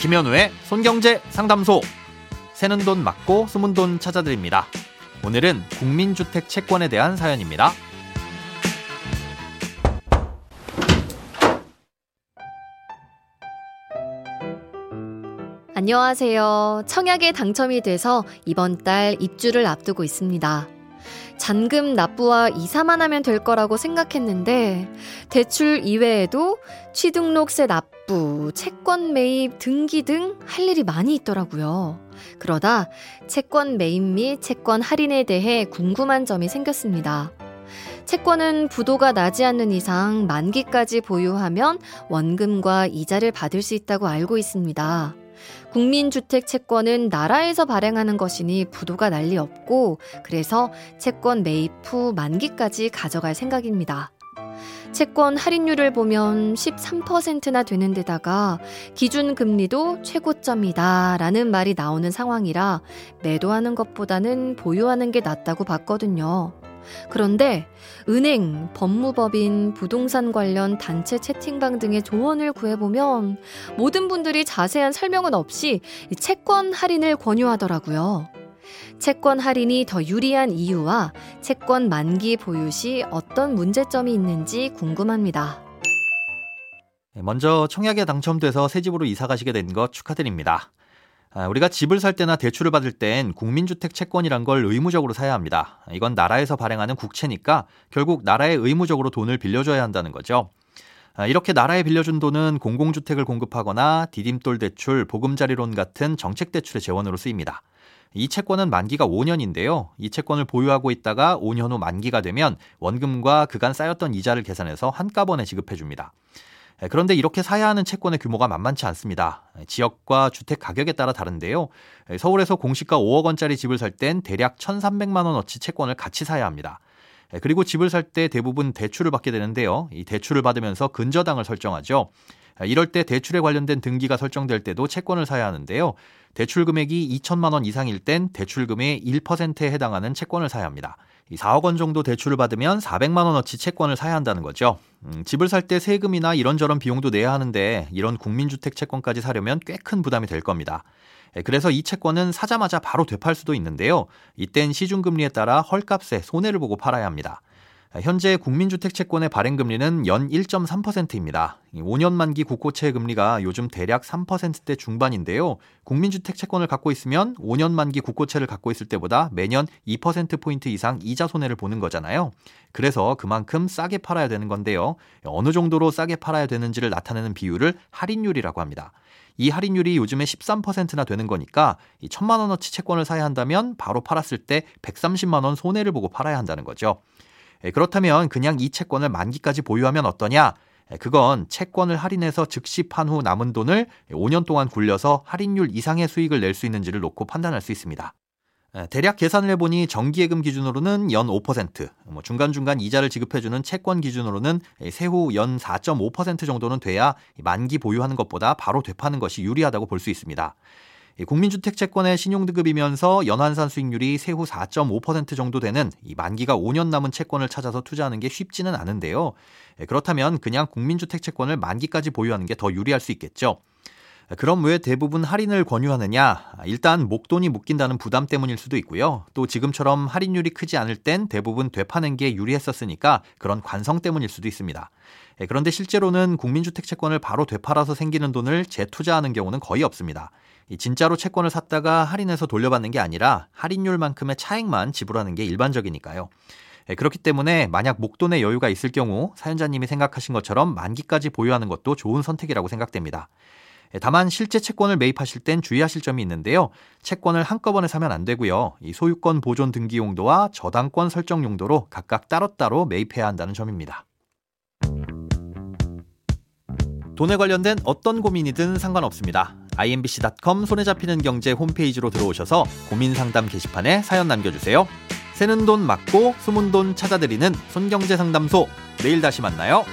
김현우의 손경제 상담소. 새는 돈 맞고 숨은 돈 찾아드립니다. 오늘은 국민주택 채권에 대한 사연입니다. 안녕하세요. 청약에 당첨이 돼서 이번 달 입주를 앞두고 있습니다. 잔금 납부와 이사만 하면 될 거라고 생각했는데 대출 이외에도 취등록세 납부, 채권 매입, 등기 등 할 일이 많이 있더라고요. 그러다 채권 매입 및 채권 할인에 대해 궁금한 점이 생겼습니다. 채권은 부도가 나지 않는 이상 만기까지 보유하면 원금과 이자를 받을 수 있다고 알고 있습니다. 국민주택 채권은 나라에서 발행하는 것이니 부도가 난리 없고 그래서 채권 매입 후 만기까지 가져갈 생각입니다. 채권 할인율을 보면 13%나 되는 데다가 기준 금리도 최고점이다 라는 말이 나오는 상황이라 매도하는 것보다는 보유하는 게 낫다고 봤거든요. 그런데 은행, 법무법인, 부동산 관련 단체 채팅방 등의 조언을 구해보면 모든 분들이 자세한 설명은 없이 채권 할인을 권유하더라고요. 채권 할인이 더 유리한 이유와 채권 만기 보유 시 어떤 문제점이 있는지 궁금합니다. 먼저 청약에 당첨돼서 새 집으로 이사 가시게 된 것 축하드립니다. 아, 우리가 집을 살 때나 대출을 받을 땐 국민주택 채권이란 걸 의무적으로 사야 합니다. 이건 나라에서 발행하는 국채니까 결국 나라에 의무적으로 돈을 빌려줘야 한다는 거죠. 아, 이렇게 나라에 빌려준 돈은 공공주택을 공급하거나 디딤돌 대출, 보금자리론 같은 정책 대출의 재원으로 쓰입니다. 이 채권은 만기가 5년인데요. 이 채권을 보유하고 있다가 5년 후 만기가 되면 원금과 그간 쌓였던 이자를 계산해서 한꺼번에 지급해 줍니다. 예, 그런데 이렇게 사야 하는 채권의 규모가 만만치 않습니다. 예, 지역과 주택 가격에 따라 다른데요. 예, 서울에서 공시가 5억 원짜리 집을 살 땐 대략 1,300만 원어치 채권을 같이 사야 합니다. 그리고 집을 살 때 대부분 대출을 받게 되는데요. 이 대출을 받으면서 근저당을 설정하죠. 이럴 때 대출에 관련된 등기가 설정될 때도 채권을 사야 하는데요. 대출 금액이 2천만 원 이상일 땐 대출금의 1%에 해당하는 채권을 사야 합니다. 4억 원 정도 대출을 받으면 400만 원어치 채권을 사야 한다는 거죠. 음, 집을 살 때 세금이나 이런저런 비용도 내야 하는데 이런 국민주택 채권까지 사려면 꽤 큰 부담이 될 겁니다. 예, 그래서 이 채권은 사자마자 바로 되팔 수도 있는데요. 이땐 시중금리에 따라 헐값에 손해를 보고 팔아야 합니다. 현재 국민주택 채권의 발행 금리는 연 1.3%입니다. 5년 만기 국고채 금리가 요즘 대략 3%대 중반인데요. 국민주택 채권을 갖고 있으면 5년 만기 국고채를 갖고 있을 때보다 매년 2%포인트 이상 이자 손해를 보는 거잖아요. 그래서 그만큼 싸게 팔아야 되는 건데요. 어느 정도로 싸게 팔아야 되는지를 나타내는 비율을 할인율이라고 합니다. 이 할인율이 요즘에 13%나 되는 거니까 이 천만 원어치 채권을 사야 한다면 바로 팔았을 때 130만 원 손해를 보고 팔아야 한다는 거죠. 예, 그렇다면 그냥 이 채권을 만기까지 보유하면 어떠냐? 예, 그건 채권을 할인해서 즉시 판 후 남은 돈을 5년 동안 굴려서 할인율 이상의 수익을 낼 수 있는지를 놓고 판단할 수 있습니다. 예, 대략 계산을 해보니 정기예금 기준으로는 연 5%, 뭐 중간중간 이자를 지급해주는 채권 기준으로는 세후 연 4.5% 정도는 돼야 만기 보유하는 것보다 바로 되파는 것이 유리하다고 볼 수 있습니다. 국민주택 채권의 신용등급이면서 연환산 수익률이 세후 4.5% 정도 되는 이 만기가 5년 남은 채권을 찾아서 투자하는 게 쉽지는 않은데요. 예, 그렇다면 그냥 국민주택 채권을 만기까지 보유하는 게 더 유리할 수 있겠죠. 그럼 왜 대부분 할인을 권유하느냐? 일단 목돈이 묶인다는 부담 때문일 수도 있고요. 또 지금처럼 할인율이 크지 않을 땐 대부분 되파는 게 유리했었으니까 그런 관성 때문일 수도 있습니다. 예, 그런데 실제로는 국민주택 채권을 바로 되팔아서 생기는 돈을 재투자하는 경우는 거의 없습니다. 진짜로 채권을 샀다가 할인해서 돌려받는 게 아니라 할인율만큼의 차액만 지불하는 게 일반적이니까요. 예, 그렇기 때문에 만약 목돈의 여유가 있을 경우 사연자님이 생각하신 것처럼 만기까지 보유하는 것도 좋은 선택이라고 생각됩니다. 예, 다만 실제 채권을 매입하실 땐 주의하실 점이 있는데요. 채권을 한꺼번에 사면 안 되고요. 이 소유권 보존 등기 용도와 저당권 설정 용도로 각각 따로따로 매입해야 한다는 점입니다. 돈에 관련된 어떤 고민이든 상관없습니다. imbc.com 손에 잡히는 경제 홈페이지로 들어오셔서 고민 상담 게시판에 사연 남겨주세요. 새는 돈 맞고 숨은 돈 찾아드리는 손경제 상담소. 내일 다시 만나요.